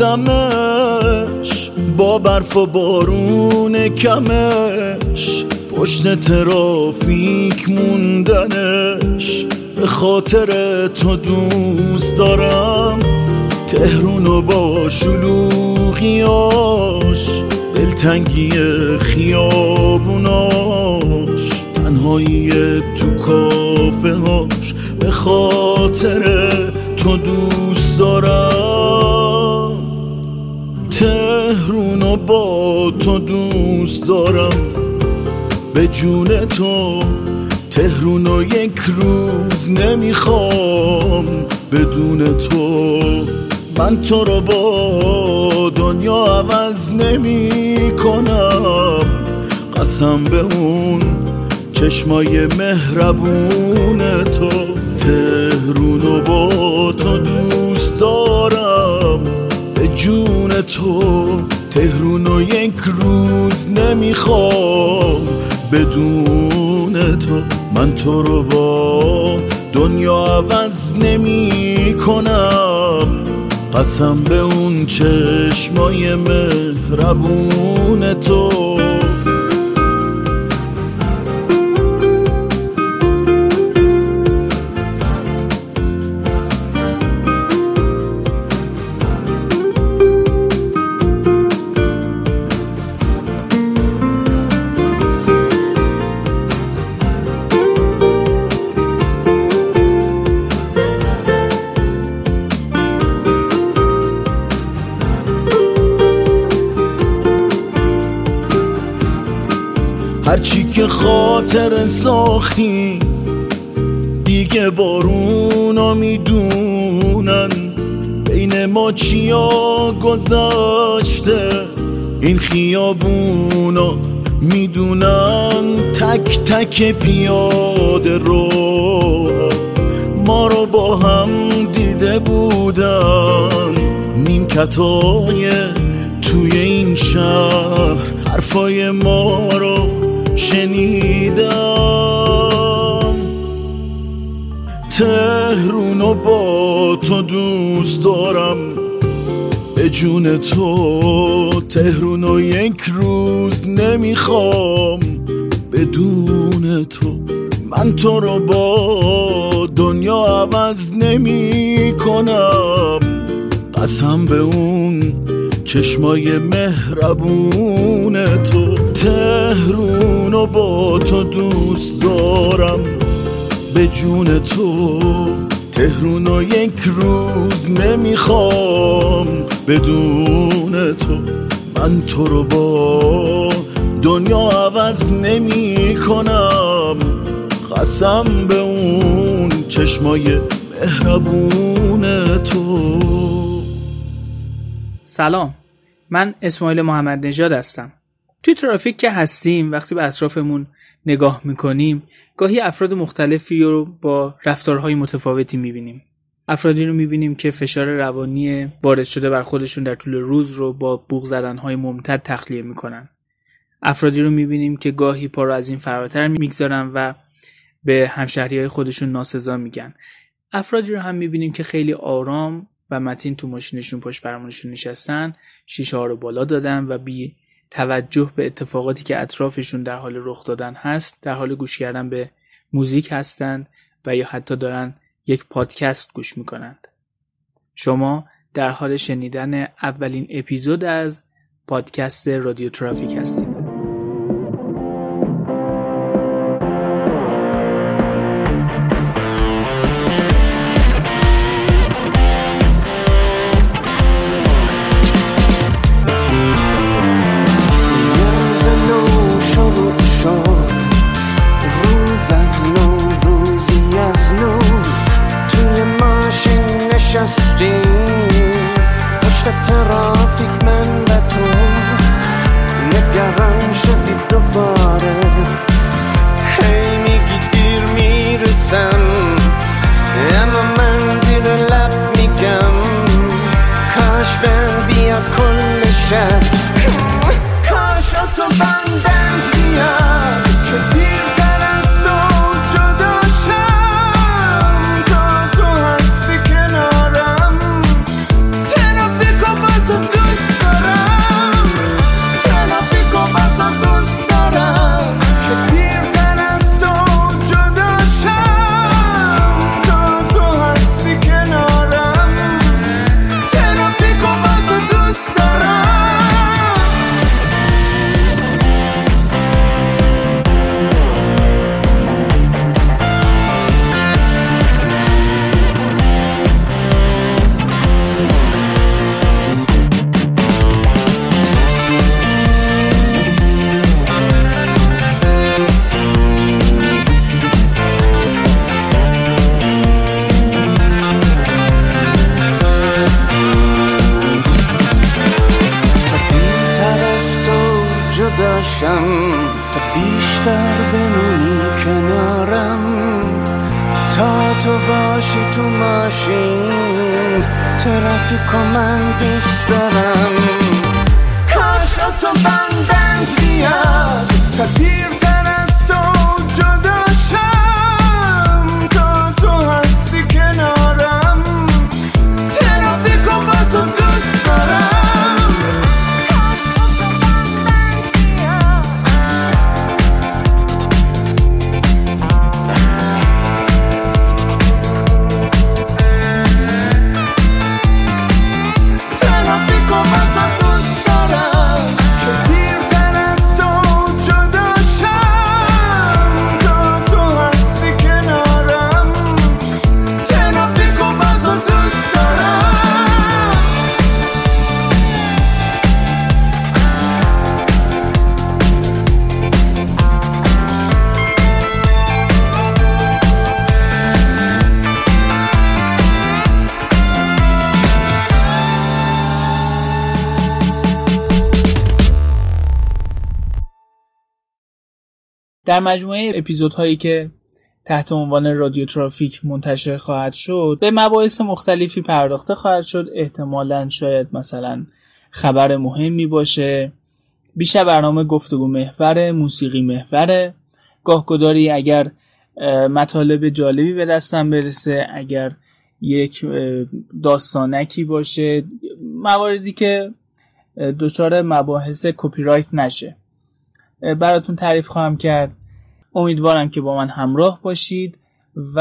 دود و دمش با برف و بارون کمش. پشت ترافیک موندنش. به خاطر تو دوست دارم. تهرون و با شلوغیاش. دلتنگی خیابوناش. تنهایی تو کافه هاش به خاطر تو دوست دارم. تهرون و با تو دوست دارم. به جون تو تهرون و یک روز نمی‌خوام. بدون تو من تو رو با دنیا عوض نمی کنم قسم به اون چشمای مهربون تو. تهرون و با تو دوست جون تو تهرون و یک روز نمی‌خوام بدون تو. من تو رو با دنیا عوض نمی کنم قسم به اون چشمای مهربون تو. خاطر ساختی دیگه بارونا می‌دونن. بین ما چیا گذاشته این خیابونا می‌دونن تک تک پیاده رو ما رو با هم دیده بودن. نیمکتای توی این شهر. حرفای ما رو شنیدم. تهرون و با تو دوست دارم. به جون تو تهرون و یک روز نمی‌خوام. بدون تو من تو رو با دنیا عوض نمی کنم قسم به اون چشمای مهربون تو. تهرون و با تو دوست دارم. به جون تو تهرون و یک روز نمی‌خوام. بدون تو من تو رو با دنیا عوض نمی کنم قسم به اون چشمای مهربون تو. سلام. من اسماعیل محمد نژاد هستم. توی ترافیک که هستیم وقتی به اطرافمون نگاه می‌کنیم گاهی افراد مختلفی رو با رفتارهای متفاوتی می‌بینیم. افرادی رو می‌بینیم که فشار روانی وارد شده بر خودشون در طول روز رو با بوغ زدنهای ممتد تخلیه می‌کنن. افرادی رو می‌بینیم که گاهی پا رو از این فراتر می‌گذارن و به همشهری های خودشون ناسزا میگن. افرادی رو هم می‌بینیم که خیلی آرام و متین تو ماشینشون پشت فرمونشون نشستن شیشه ها رو بالا دادن و بی توجه به اتفاقاتی که اطرافشون در حال رخ دادن هست در حال گوش کردن به موزیک هستند و یا حتی دارن یک پادکست گوش می‌کنند. شما در حال شنیدن اولین اپیزود از پادکست رادیو ترافیک هستید. از نو روزی از نو. توی ماشین نشستیم. پشت ترافیک من و تو. نگران شدی دوباره. هی میگی دیر می‌رسم. اما من زیر لب میگم. کاش بهم بیا کل شهر. دوست دارم کاش تو در مجموعه اپیزودهایی که تحت عنوان رادیو ترافیک منتشر خواهد شد به مباحث مختلفی پرداخته خواهد شد. احتمالا شاید مثلا خبر مهمی باشه. بیشتر برنامه گفتگو محور موسیقی محوره. گاهگداری اگر مطالب جالبی به دستم برسه اگر یک داستانکی باشه مواردی که دچار مباحث کپی رایت نشه براتون تعریف خواهم کرد. امیدوارم که با من همراه باشید و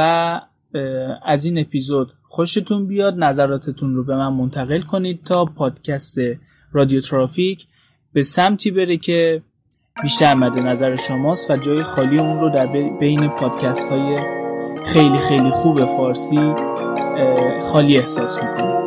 از این اپیزود خوشتون بیاد. نظراتتون رو به من منتقل کنید تا پادکست رادیو ترافیک به سمتی بره که بیشتر مد نظر شماست و جای خالی اون رو در بی- بین پادکست های خیلی خیلی خوب فارسی خالی احساس می‌کنید.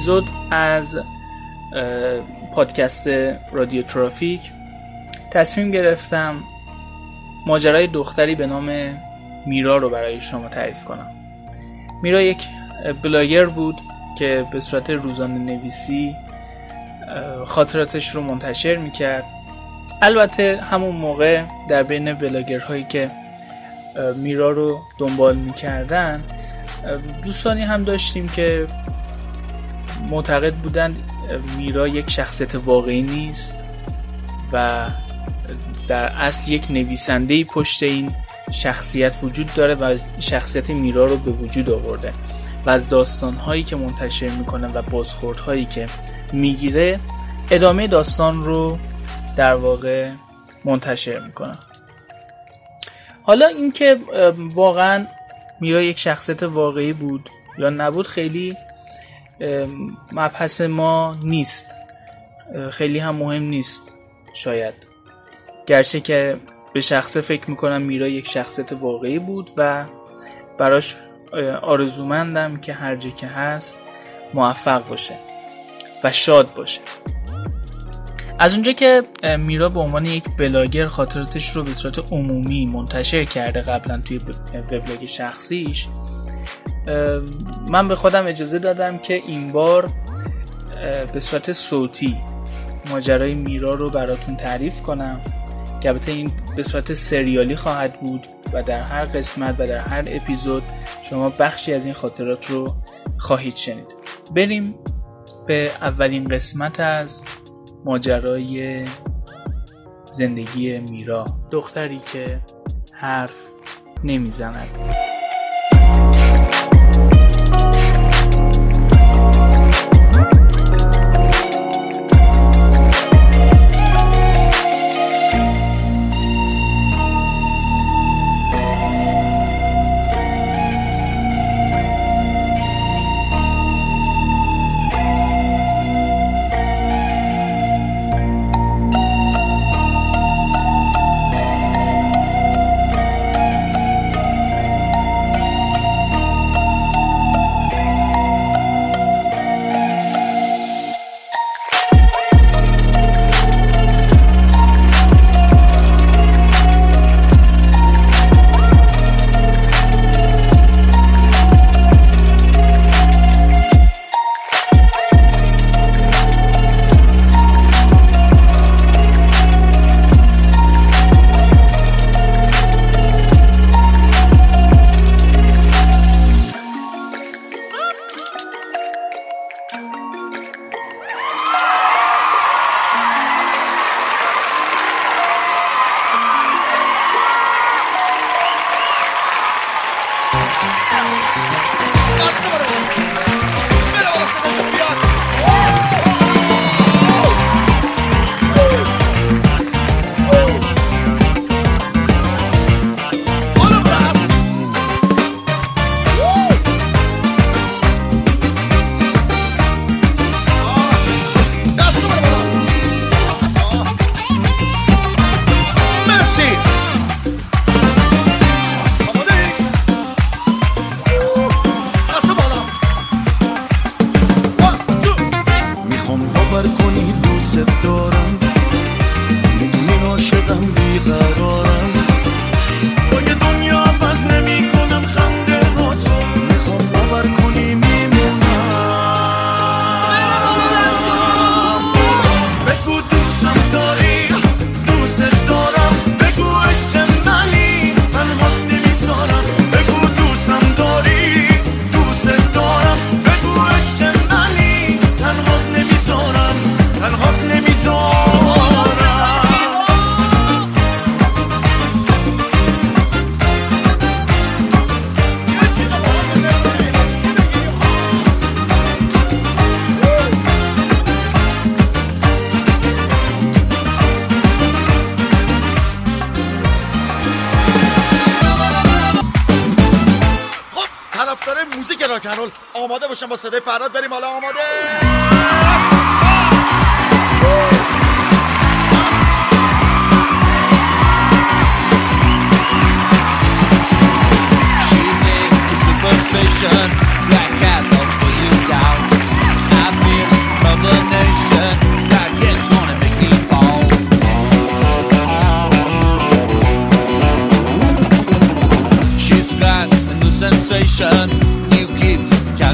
اپیزود از پادکست رادیو ترافیک تصمیم گرفتم ماجرای دختری به نام میرا رو برای شما تعریف کنم. میرا یک بلاگر بود که به صورت روزانه نویسی خاطراتش رو منتشر می‌کرد. البته همون موقع در بین بلاگرهایی که میرا رو دنبال می‌کردن دوستانی هم داشتیم که معتقد بودن میرا یک شخصیت واقعی نیست و در اصل یک نویسنده پشت این شخصیت وجود داره و شخصیت میرا رو به وجود آورده و از داستانهایی که منتشر می‌کنه و بازخوردهایی که می‌گیره ادامه داستان رو در واقع منتشر می‌کنه. حالا اینکه واقعا میرا یک شخصیت واقعی بود یا نبود خیلی مبحث ما نیست. خیلی هم مهم نیست شاید. گرچه که به شخصه فکر می‌کنم میرا یک شخصیت واقعی بود و براش آرزومندم که هر جا که هست موفق باشه و شاد باشه. از اونجا که میرا به عنوان یک بلاگر خاطراتش رو به صورت عمومی منتشر کرده قبلا توی وبلاگ شخصیش من به خودم اجازه دادم که این بار به صورت صوتی ماجرای میرا رو براتون تعریف کنم که البته این به صورت سریالی خواهد بود و در هر قسمت و در هر اپیزود شما بخشی از این خاطرات رو خواهید شنید. بریم به اولین قسمت از ماجرای زندگی میرا. دختری که حرف نمی‌زند. آماده باشم با صدای فراد بریم حالا آماده black cat don't pull you down. I feel from the nation,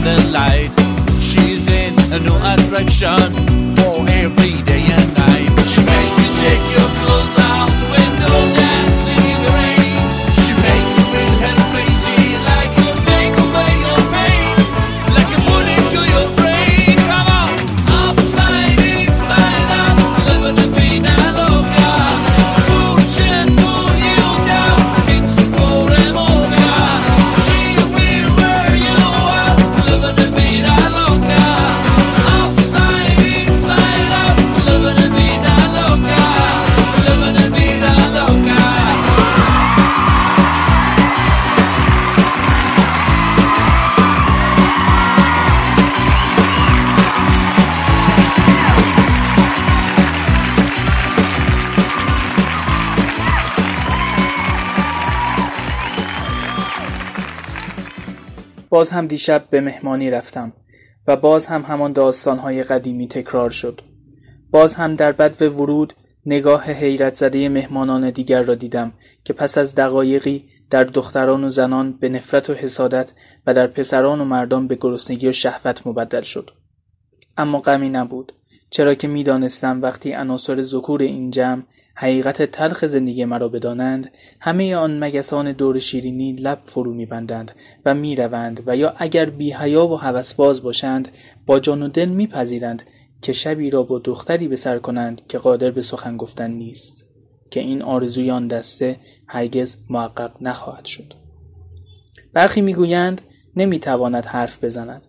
kids candlelight. She's in a new attraction for every باز هم دیشب به مهمانی رفتم و باز هم همان داستانهای قدیمی تکرار شد. باز هم در بدو ورود نگاه حیرت زده مهمانان دیگر را دیدم که پس از دقایقی در دختران و زنان به نفرت و حسادت و در پسران و مردان به گرسنگی و شهوت مبدل شد. اما غمی نبود چرا که می‌دانستم وقتی عناصر ذکور این جمع حقیقت تلخ زندگی مرا بدانند همه آن مگسان دور شیرینی لب فرو میبندند و می‌روند و یا اگر بیحیا و هوسباز باشند با جان و دل میپذیرند که شبی را با دختری به سر کنند که قادر به سخن گفتن نیست که این آرزوی آن دسته هرگز محقق نخواهد شد. برخی می‌گویند نمی‌تواند حرف بزند.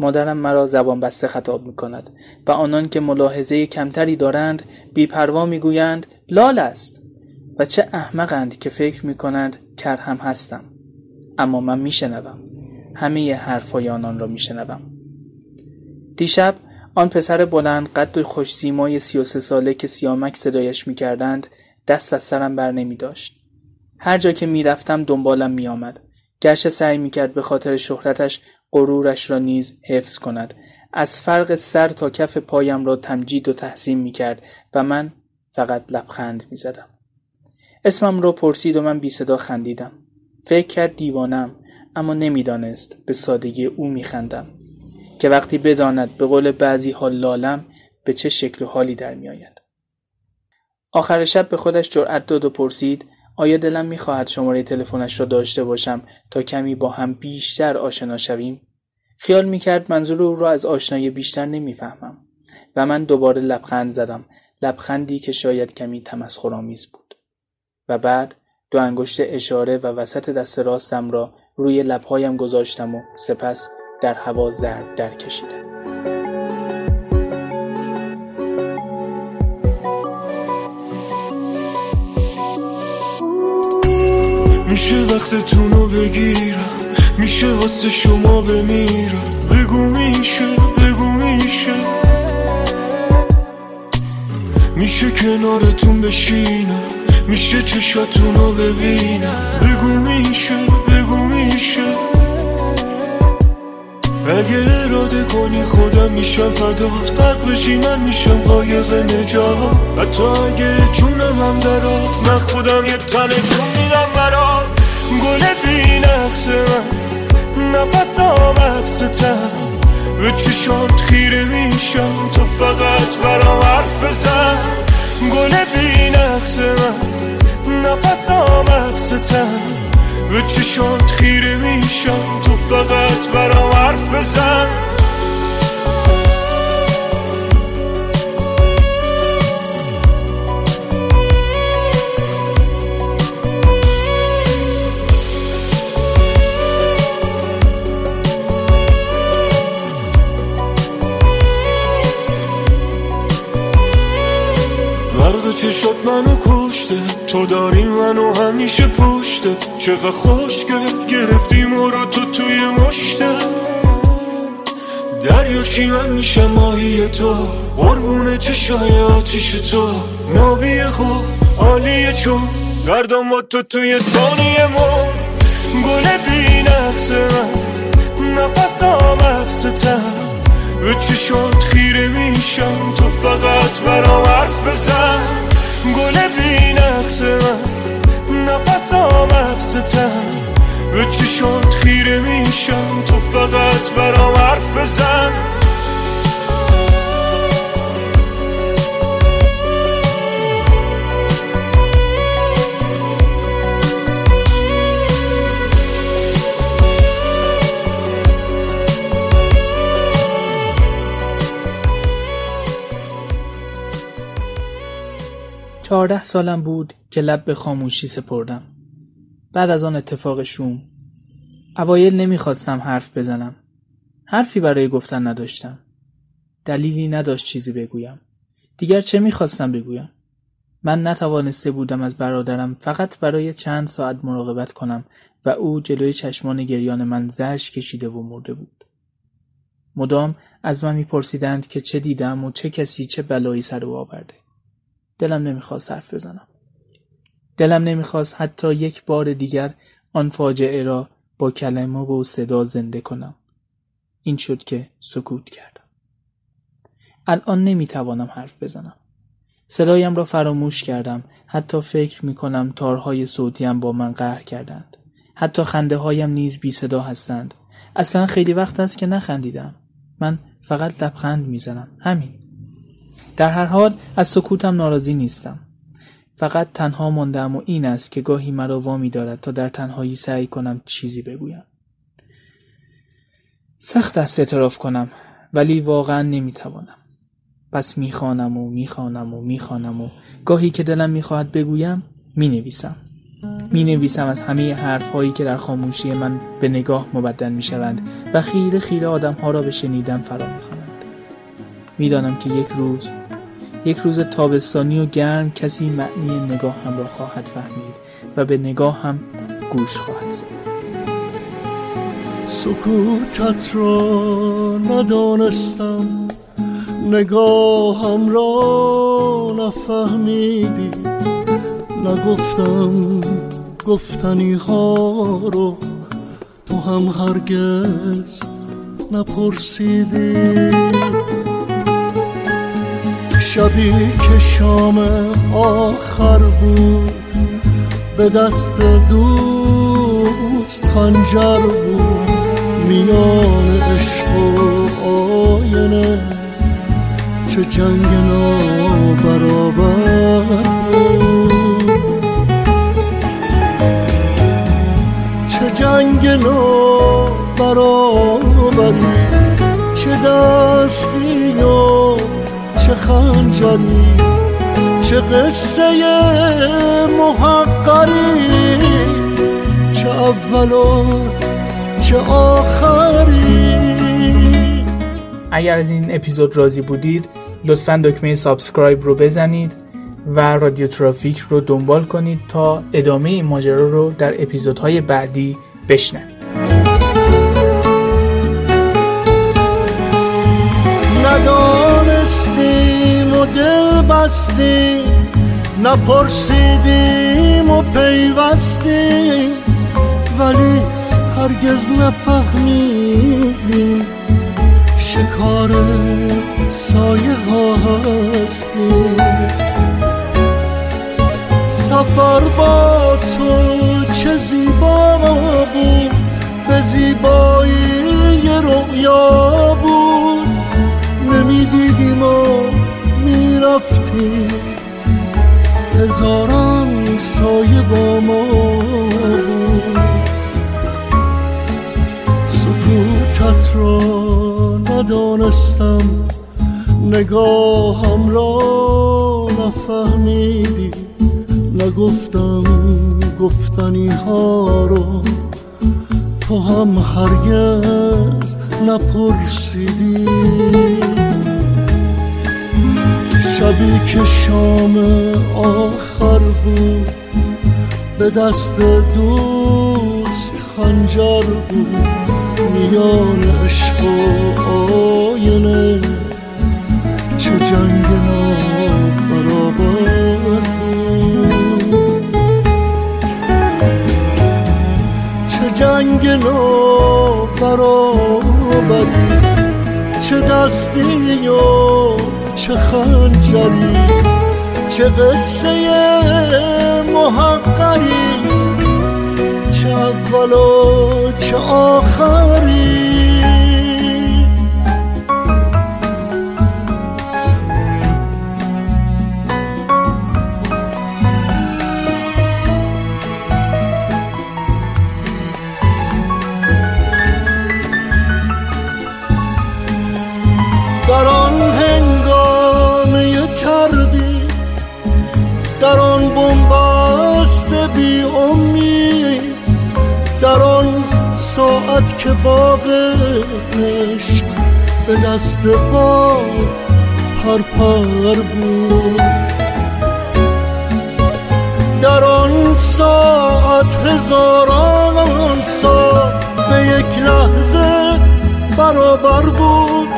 مادرم مرا زبان بسته خطاب می کند و آنان که ملاحظه کمتری دارند بیپروا می‌گویند لال است و چه احمقند که فکر می کنند کر هم هستم اما من میشنوم همه حرفهای آنان را میشنوم دیشب آن پسر بلند قد و خوش سیمای سی و سه ساله که سیامک صدایش می‌کردند دست از سرم بر نمی داشت. هر جا که می‌رفتم دنبالم میآمد. گرچه سعی می‌کرد به خاطر شهرتش غرورش را نیز حفظ کند. از فرق سر تا کف پایم را تمجید و تحسین می‌کرد و من فقط لبخند می‌زدم. اسمم را پرسید و من بی صدا خندیدم. فکر کرد دیوانم اما نمی‌دانست به سادگی او میخندم که وقتی بداند به قول بعضی ها لالم به چه شکل و حالی در میآید. آخر شب به خودش جرأت داد و پرسید آیا دلم می‌خواهد شماره تلفنش را داشته باشم تا کمی با هم بیشتر آشنا شویم؟ خیال می‌کرد منظور او را از آشنایی بیشتر نمی‌فهمم و من دوباره لبخند زدم لبخندی که شاید کمی تمسخرآمیز بود. و بعد دو انگشت اشاره و وسط دست راستم را روی لبهایم گذاشتم و سپس در هوا زرد در کشیدم میشه وقتتون رو بگیرم. میشه واسه شما بمیرم. بگو میشه بگو میشه. میشه کنارتون بشینم. میشه چشاتون رو ببینم. بگو میشه بگو میشه. اگه اراده کنی خودم میشم فدا. قرق بشی من میشم قایق نجات. حتی اگه جونم هم درات من خودم یه تنه جون میدم برات. گل بی نقص من نفسام حبستم به چشات خیره میشم تو فقط برام حرف بزن. گل بی نقص من نفسام حبستم به چشات خیره میشم تو فقط برام حرف بزن. تو داری منو همیشه پشته چقدر خوشگل گرفتی رو تو توی مشته دریاشی من میشه ماهی تو. قربون چشای آتیش تو. نابی خوب عالیه چون گردم با تو توی ثانیه ما گل بی نقص من نفسام حبستم به چشات خیره میشم تو فقط برام حرف بزن. گل بی نقص من. نفسام حبستم به چشات خیره میشم. تو فقط برام حرف بزن. چهارده سالم بود که لب به خاموشی سپردم. بعد از آن اتفاق شوم. اوایل نمی‌خواستم حرف بزنم. حرفی برای گفتن نداشتم. دلیلی نداشت چیزی بگویم. دیگر چه می‌خواستم بگویم؟ من نتوانسته بودم از برادرم فقط برای چند ساعت مراقبت کنم و او جلوی چشمان گریان من زش کشیده و مرده بود. مدام از من میپرسیدند که چه دیدم و چه کسی چه بلایی سر او آورده. دلم نمی‌خواست حرف بزنم. دلم نمی‌خواست حتی یک بار دیگر آن فاجعه را با کلمه و صدا زنده کنم. این شد که سکوت کردم. الان نمی‌توانم حرف بزنم. صدایم را فراموش کردم. حتی فکر می‌کنم تارهای صوتیم با من قهر کردند. حتی خنده هایم نیز بی صدا هستند. اصلا خیلی وقت است که نخندیدم. من فقط لبخند می‌زنم. همین. در هر حال از سکوتم ناراضی نیستم. فقط تنها ماندم و این است که گاهی مرا وامی دارد تا در تنهایی سعی کنم چیزی بگویم. سخت است اعتراف کنم ولی واقعا نمی‌توانم. پس می‌خوانم و می‌خوانم و می‌خوانم و گاهی که دلم می‌خواهد بگویم می‌نویسم می‌نویسم از همه حرف هایی که در خاموشی من به نگاه مبدل می‌شوند و خیره خیره آدم ها را به شنیدن فرا می‌خوانند می‌دانم که یک روز یک روز تابستانی و گرم کسی معنی نگاه هم را خواهد فهمید و به نگاه هم گوش خواهد زد. سکوتت را ندانستم نگاهم را نفهمیدی. نگفتم گفتنی ها رو تو هم هرگز نپرسیدی. شبی که شام آخر بود به دست دوست خنجر بود. میان عشق و آینه چه جنگ نابرابر بود. چه جنگ نابرابری چه دستی و چه خنجری چه قصه محقری چه اول و چه آخری. اگر از این اپیزود راضی بودید لطفا دکمه subscribe رو بزنید و رادیو ترافیک رو دنبال کنید تا ادامه این ماجرا رو در اپیزودهای بعدی بشنوید. ندانستیم و دل بستیم نپرسیدیم و پیوستیم ولی هرگز نفهمیدیم شکار سایه هستیم. سفر با تو چه زیبا بود به زیبایی رؤیا نمی‌دیدیم و می‌رفتیم. هزاران سایه با ما بود. سکوتت را ندانستم. نگاهم را نفهمیدی. نگفتم گفتنی ها رو. تو هم هرگز نپرسیدی. شبی که شام آخر بود به دست دوست خنجر بود. میان عشق و آینه چه جنگ نابرابر بود. چه جنگ نابرابری چه دستی و چه خنجری چه قصه محقری چه اول و چه آخری. که باغ عشق به دست باد پرپر بود. در آن ساعت هزاران سال به یک لحظه برابر بود.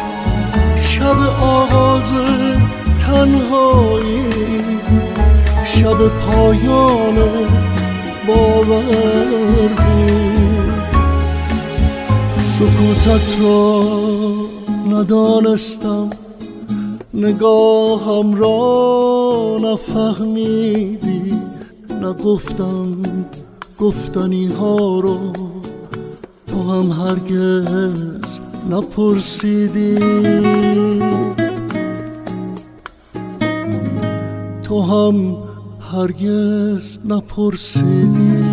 شب آغاز تنهایی شب پایان باور بود. سکوتت را ندانستم. نگاهم را نفهمیدی. نگفتم گفتنی ها رو تو هم هرگز نپرسیدی. تو هم هرگز نپرسیدی.